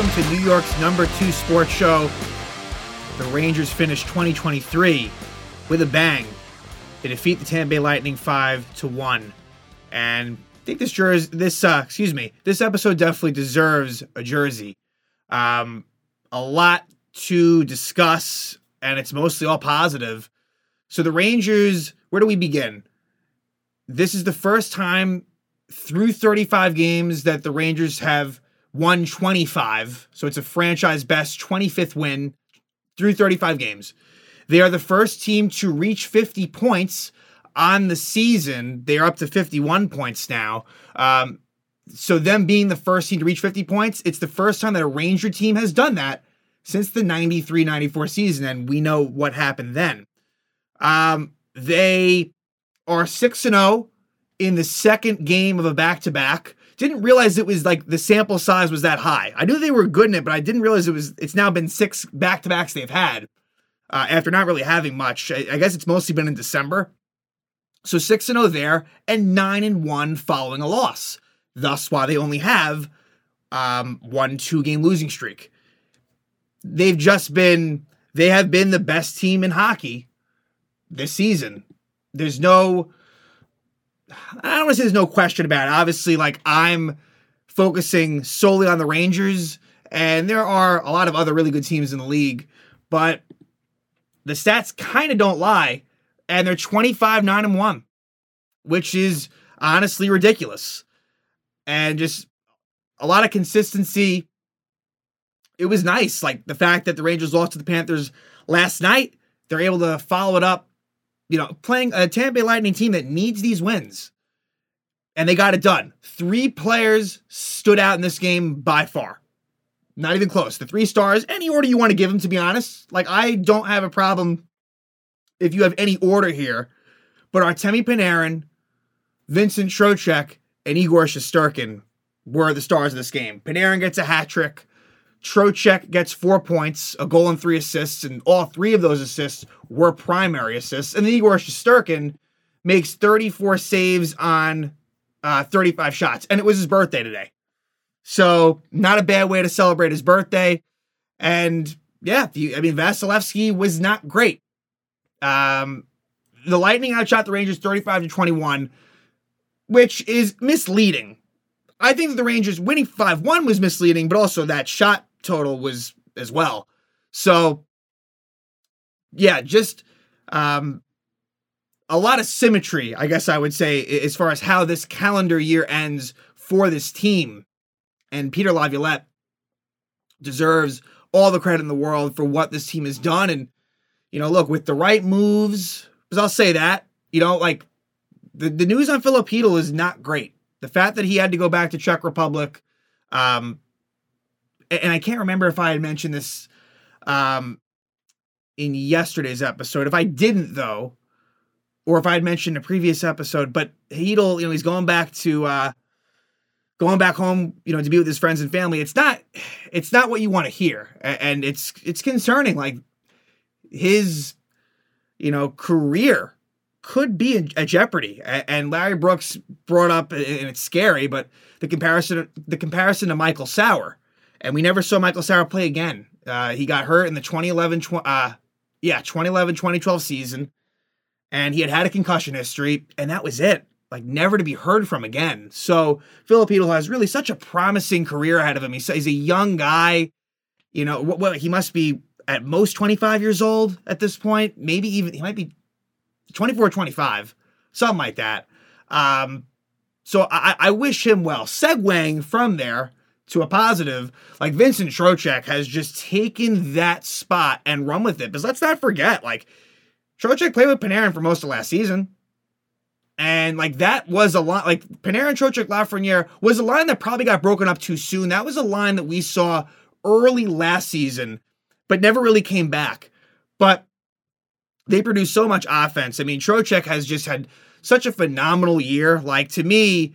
welcome to New York's number two sports show. The Rangers finished 2023 with a bang. They defeat the Tampa Bay Lightning five to one, and I think this jersey, this uh, excuse me, this episode definitely deserves a jersey. Um, a lot to discuss, and it's mostly all positive. So the Rangers, where do we begin? This is the first time through 35 games that the Rangers have won 25. So it's a franchise best 25th win through 35 games. They are the first team to reach 50 points on the season. They are up to 51 points now. Um, so them being the first team to reach 50 points, it's the first time that a Ranger team has done that since the 93-94 season and we know what happened then. Um, they are 6 and 0 in the second game of a back-to-back didn't realize it was like the sample size was that high. I knew they were good in it, but I didn't realize it was. It's now been six back to backs they've had uh, after not really having much. I, I, guess it's mostly been in December. So six and zero oh there, and nine and one following a loss. Thus, why they only have um, one two game losing streak. They've just been. They have been the best team in hockey this season. There's no I don't want to say there's no question about it. Obviously, like I'm focusing solely on the Rangers, and there are a lot of other really good teams in the league, but the stats kind of don't lie, and they're 25 9 and 1, which is honestly ridiculous. And just a lot of consistency. It was nice. Like the fact that the Rangers lost to the Panthers last night, they're able to follow it up you know, playing a Tampa Bay Lightning team that needs these wins. And they got it done. Three players stood out in this game by far. Not even close. The three stars, any order you want to give them, to be honest. Like, I don't have a problem if you have any order here. But Artemi Panarin, Vincent Trocheck, and Igor Shesterkin were the stars of this game. Panarin gets a hat trick. Trocheck gets four points, a goal and three assists, and all three of those assists were primary assists. And then Igor Shesterkin makes 34 saves on uh, 35 shots, and it was his birthday today. So not a bad way to celebrate his birthday. And yeah, I mean Vasilevskiy was not great. Um, the Lightning outshot the Rangers 35 to 21, which is misleading. I think that the Rangers winning 5 1 was misleading, but also that shot total was as well. So, yeah, just um, a lot of symmetry, I guess I would say, as far as how this calendar year ends for this team. And Peter Laviolette deserves all the credit in the world for what this team has done. And, you know, look, with the right moves, because I'll say that, you know, like the, the news on Filipino is not great. The fact that he had to go back to Czech Republic, um, and I can't remember if I had mentioned this um, in yesterday's episode. If I didn't, though, or if I had mentioned a previous episode, but Chytil, you know, he's going back to uh, going back home, you know, to be with his friends and family. It's not, it's not what you want to hear, and it's it's concerning. Like his, you know, career could be in, at jeopardy. And Larry Brooks brought up, and it's scary, but the comparison, the comparison to Michael Sauer and we never saw Michael Sauer play again. Uh, he got hurt in the 2011, tw- uh, yeah, 2011, 2012 season, and he had had a concussion history, and that was it. Like never to be heard from again. So Filipino has really such a promising career ahead of him. He's, he's a young guy. You know, he must be at most 25 years old at this point. Maybe even he might be 24 25, something like that. Um, so I, I wish him well. Segueing from there to a positive, like Vincent Trocheck has just taken that spot and run with it. Because let's not forget, like Trocheck played with Panarin for most of last season. And like that was a lot like Panarin, Trocheck, Lafreniere was a line that probably got broken up too soon. That was a line that we saw early last season, but never really came back. But they produce so much offense. I mean, Trocheck has just had such a phenomenal year. Like to me,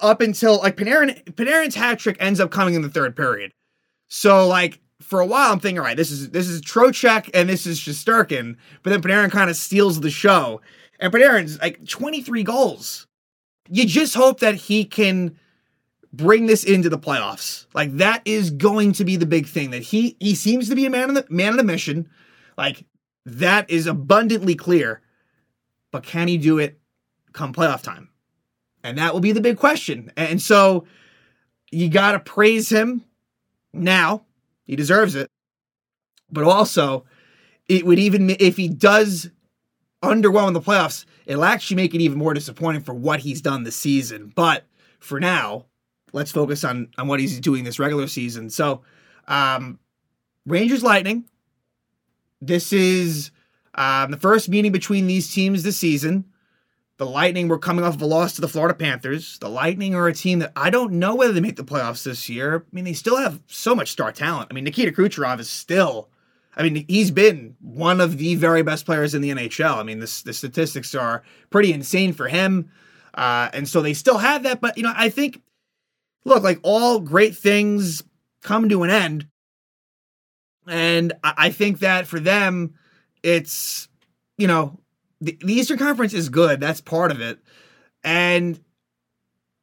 up until like Panarin Panarin's hat trick ends up coming in the third period. So like for a while I'm thinking, all right, this is this is Trocheck and this is Shesterkin, but then Panarin kind of steals the show. And Panarin's like 23 goals. You just hope that he can bring this into the playoffs. Like that is going to be the big thing that he he seems to be a man of the man of the mission. Like that is abundantly clear. But can he do it come playoff time? And that will be the big question. And so you got to praise him now. He deserves it. But also, it would even if he does underwhelm in the playoffs, it'll actually make it even more disappointing for what he's done this season. But for now, let's focus on on what he's doing this regular season. So, um, Rangers Lightning. This is um, the first meeting between these teams this season. The Lightning were coming off of a loss to the Florida Panthers. The Lightning are a team that I don't know whether they make the playoffs this year. I mean, they still have so much star talent. I mean, Nikita Kucherov is still, I mean, he's been one of the very best players in the NHL. I mean, the, the statistics are pretty insane for him. Uh, and so they still have that. But, you know, I think, look, like all great things come to an end. And I, I think that for them, it's, you know, the, Eastern Conference is good. That's part of it. And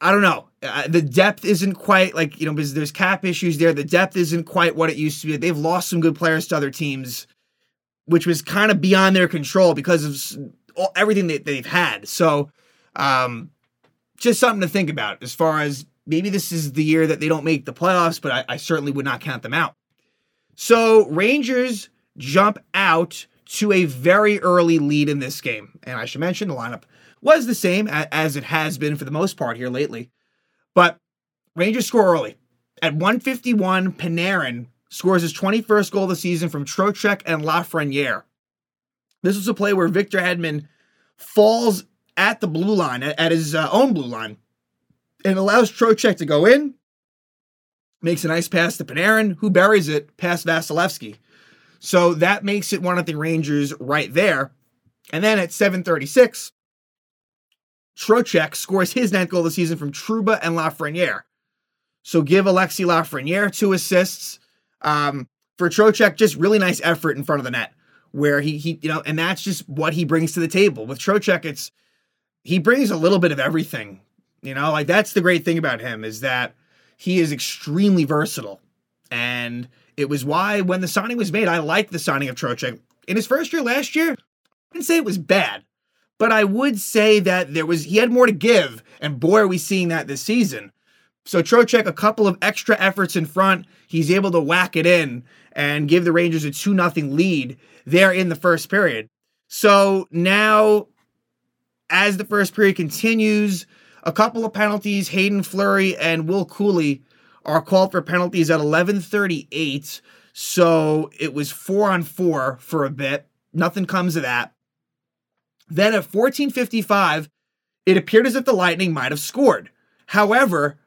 I don't know. Uh, the depth isn't quite like, you know, because there's cap issues there. The depth isn't quite what it used to be. They've lost some good players to other teams, which was kind of beyond their control because of all, everything that they've had. So, um, just something to think about as far as maybe this is the year that they don't make the playoffs, but I, I certainly would not count them out. So, Rangers jump out to a very early lead in this game. And I should mention the lineup was the same as it has been for the most part here lately. But Rangers score early. At 151, Panarin scores his 21st goal of the season from Trocheck and Lafreniere. This was a play where Victor Hedman falls at the blue line, at his uh, own blue line, and allows Trocheck to go in, makes a nice pass to Panarin, who buries it past Vasilevskiy. So that makes it one of the Rangers right there. And then at 736, Trocheck scores his ninth goal of the season from Trouba and Lafreniere. So give Alexis Lafreniere two assists. Um, for Trocheck, just really nice effort in front of the net, where he he you know, and that's just what he brings to the table. With Trocheck, it's he brings a little bit of everything. You know, like that's the great thing about him is that he is extremely versatile. And it was why when the signing was made, I liked the signing of Trocheck. In his first year last year, I didn't say it was bad, but I would say that there was he had more to give, and boy, are we seeing that this season. So Trocheck, a couple of extra efforts in front, he's able to whack it in and give the Rangers a 2 0 lead there in the first period. So now, as the first period continues, a couple of penalties, Haydn Fleury and Will Cuylle are called for penalties at 11:38. So it was 4 on 4 for a bit. Nothing comes of that. Then at 14:55, it appeared as if the Lightning might have scored. However,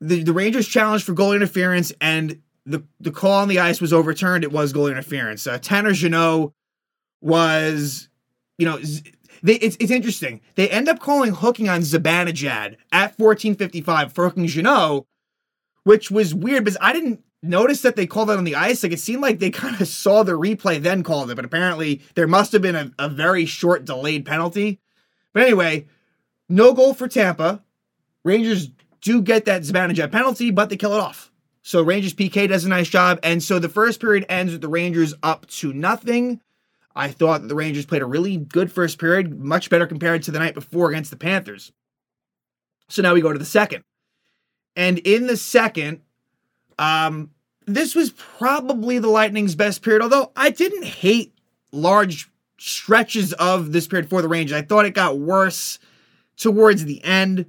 the, the Rangers challenged for goal interference and the, the call on the ice was overturned. It was goal interference. Uh, Tanner Jeannot was, you know, they, it's, it's interesting. They end up calling hooking on Zibanejad at 14:55 for hooking Jeannot, which was weird because I didn't notice that they called that on the ice. Like it seemed like they kind of saw the replay, then called it, but apparently there must have been a, a very short delayed penalty. But anyway, no goal for Tampa. Rangers do get that Zibanejad penalty, but they kill it off. So Rangers PK does a nice job. And so the first period ends with the Rangers up to nothing. I thought the Rangers played a really good first period, much better compared to the night before against the Panthers. So now we go to the second. And in the second, um, this was probably the Lightning's best period, although I didn't hate large stretches of this period for the Rangers. I thought it got worse towards the end.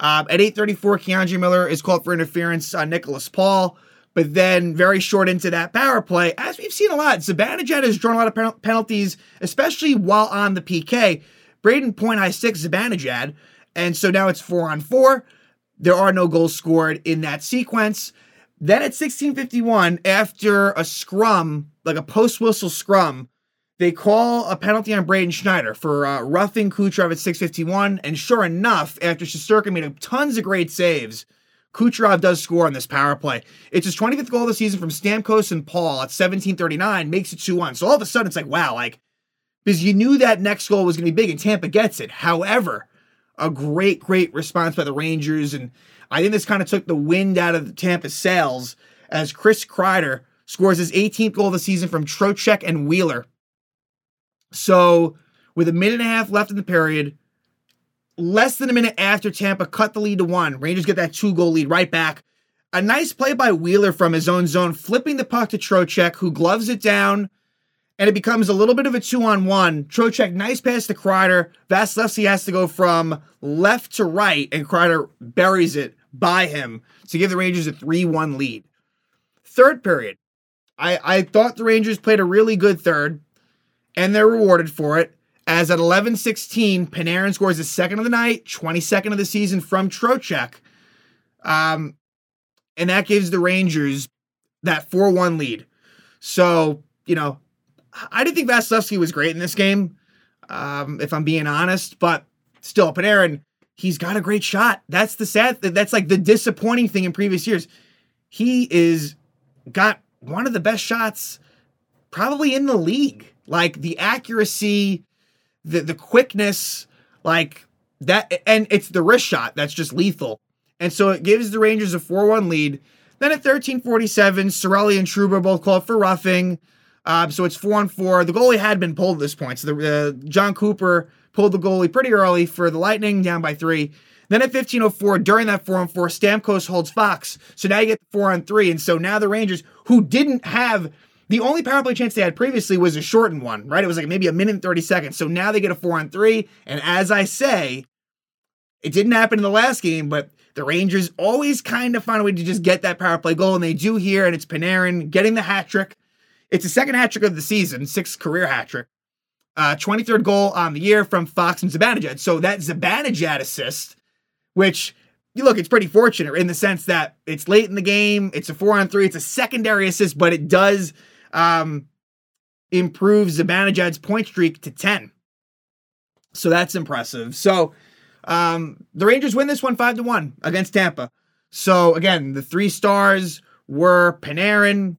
Uh, at 8:34, K'Andre Miller is called for interference on Nicholas Paul, but then very short into that power play, as we've seen a lot, Zibanejad has drawn a lot of pen- penalties, especially while on the PK. Brayden Point high six Zibanejad, and so now it's four on four. There are no goals scored in that sequence. Then at 1651, after a scrum, like a post whistle scrum, they call a penalty on Braden Schneider for uh, roughing Kucherov at 651. And sure enough, after Shesterkin made tons of great saves, Kucherov does score on this power play. It's his 25th goal of the season from Stamkos and Paul at 1739, makes it 2 1. So all of a sudden, it's like, wow, like, because you knew that next goal was going to be big and Tampa gets it. However, a great, great response by the Rangers. And I think this kind of took the wind out of the Tampa sails as Chris Kreider scores his 18th goal of the season from Trocheck and Wheeler. So, with a minute and a half left in the period, less than a minute after Tampa cut the lead to one, Rangers get that two goal lead right back. A nice play by Wheeler from his own zone, flipping the puck to Trocheck, who gloves it down, and it becomes a little bit of a two on one. Trocheck, nice pass to Kreider. Vasilevskiy has to go from left to right, and Kreider buries it by him to give the Rangers a 3 1 lead. Third period, I, I thought the Rangers played a really good third, and they're rewarded for it. As at 11 16, Panarin scores his second of the night, 22nd of the season from Trocheck. Um, and that gives the Rangers that 4 1 lead. So, you know, I didn't think Vasilevskiy was great in this game, um, if I'm being honest, but still, Panarin, he's got a great shot. That's the sad, that's like the disappointing thing in previous years. He is got one of the best shots probably in the league. Like the accuracy, the the quickness, like that, and it's the wrist shot that's just lethal. And so it gives the Rangers a 4 1 lead. Then at 1347, Cirelli and Trouba both called for roughing. Uh, so it's 4 on 4. The goalie had been pulled at this point. So the, uh, Jon Cooper pulled the goalie pretty early for the Lightning, down by three. Then at 1504, during that 4 on 4, Stamkos holds Fox. So now you get 4 on 3. And so now the Rangers, who didn't have the only power play chance they had previously was a shortened one, right? It was like maybe a minute and 30 seconds. So now they get a 4 on 3. And as I say, it didn't happen in the last game, but the Rangers always kind of find a way to just get that power play goal, and they do here, and it's Panarin getting the hat trick. It's the second hat trick of the season, sixth career hat trick. Uh, 23rd goal on the year from Fox and Zibanejad. So that Zibanejad assist, which you look, it's pretty fortunate in the sense that it's late in the game. It's a four on three. It's a secondary assist, but it does um, improve Zibanejad's point streak to 10. So that's impressive. So um, the Rangers win this one five to one against Tampa. So again, the three stars were Panarin,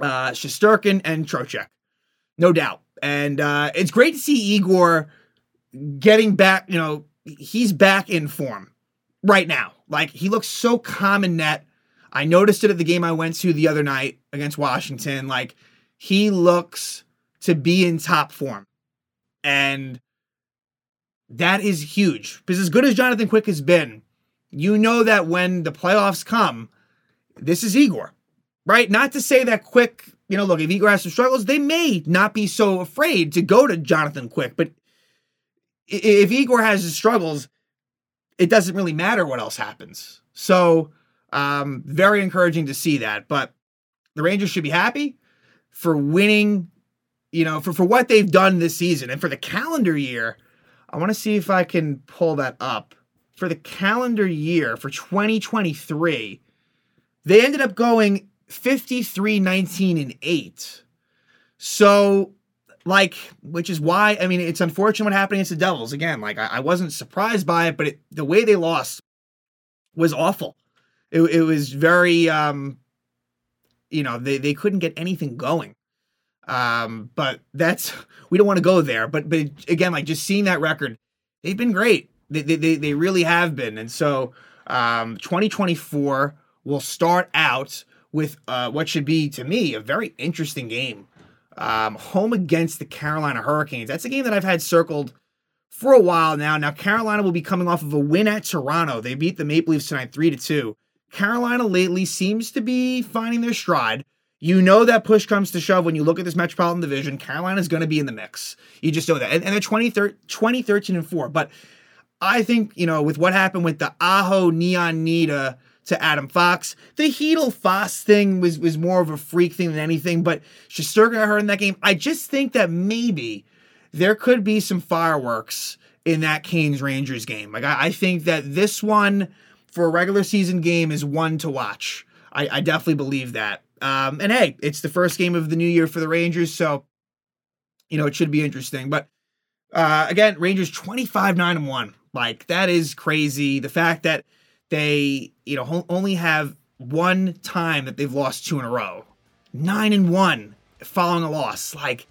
uh, Shesterkin, and Trocheck, no doubt. And uh, it's great to see Igor getting back. You know, he's back in form right now. Like he looks so calm in net. I noticed it at the game I went to the other night against Washington. Like he looks to be in top form, and that is huge because as good as Jonathan Quick has been, you know that when the playoffs come, this is Igor, right? Not to say that Quick, you know, look, if Igor has some struggles, they may not be so afraid to go to Jonathan Quick, but if Igor has his struggles, it doesn't really matter what else happens. So, um, very encouraging to see that. But the Rangers should be happy for winning, you know, for, for what they've done this season and for the calendar year I want to see if I can pull that up. For the calendar year for 2023, they ended up going 53, 19, and 8. So, like, which is why, I mean, it's unfortunate what happened against the Devils. Again, like, I, I wasn't surprised by it, but it, the way they lost was awful. It, it was very, um, you know, they, they couldn't get anything going. Um, but that's we don't want to go there. But but again, like just seeing that record, they've been great. They they they really have been. And so um, 2024 will start out with uh, what should be to me a very interesting game. Um, home against the Carolina Hurricanes. That's a game that I've had circled for a while now. Now Carolina will be coming off of a win at Toronto. They beat the Maple Leafs tonight, three to two. Carolina lately seems to be finding their stride. You know that push comes to shove when you look at this Metropolitan Division. Carolina's going to be in the mix. You just know that. And, and they're 20, 20, 13, and 4. But I think, you know, with what happened with the Aho Neon Nita to Adam Fox, the Chytil Foss thing was, was more of a freak thing than anything. But Shesterkin got hurt in that game. I just think that maybe there could be some fireworks in that Canes Rangers game. Like, I, I think that this one for a regular season game is one to watch. I, I definitely believe that. Um, and hey, it's the first game of the new year for the Rangers, so you know it should be interesting. But uh, again, Rangers 25 9 and 1. Like that is crazy. The fact that they, you know, only have one time that they've lost two in a row. 9 and 1 following a loss. Like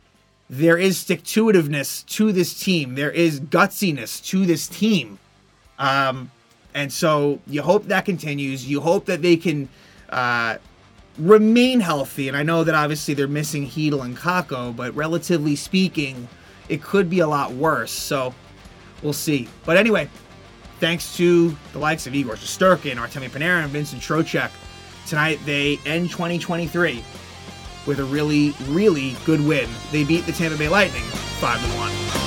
there is stick to this team. There is gutsiness to this team. Um, and so you hope that continues. You hope that they can uh, remain healthy. And I know that obviously they're missing Chytil and Kakko, but relatively speaking, it could be a lot worse. So we'll see. But anyway, thanks to the likes of Igor Shesterkin, Artemi Panarin, and Vincent Trocheck, tonight they end 2023 with a really, really good win. They beat the Tampa Bay Lightning 5 1.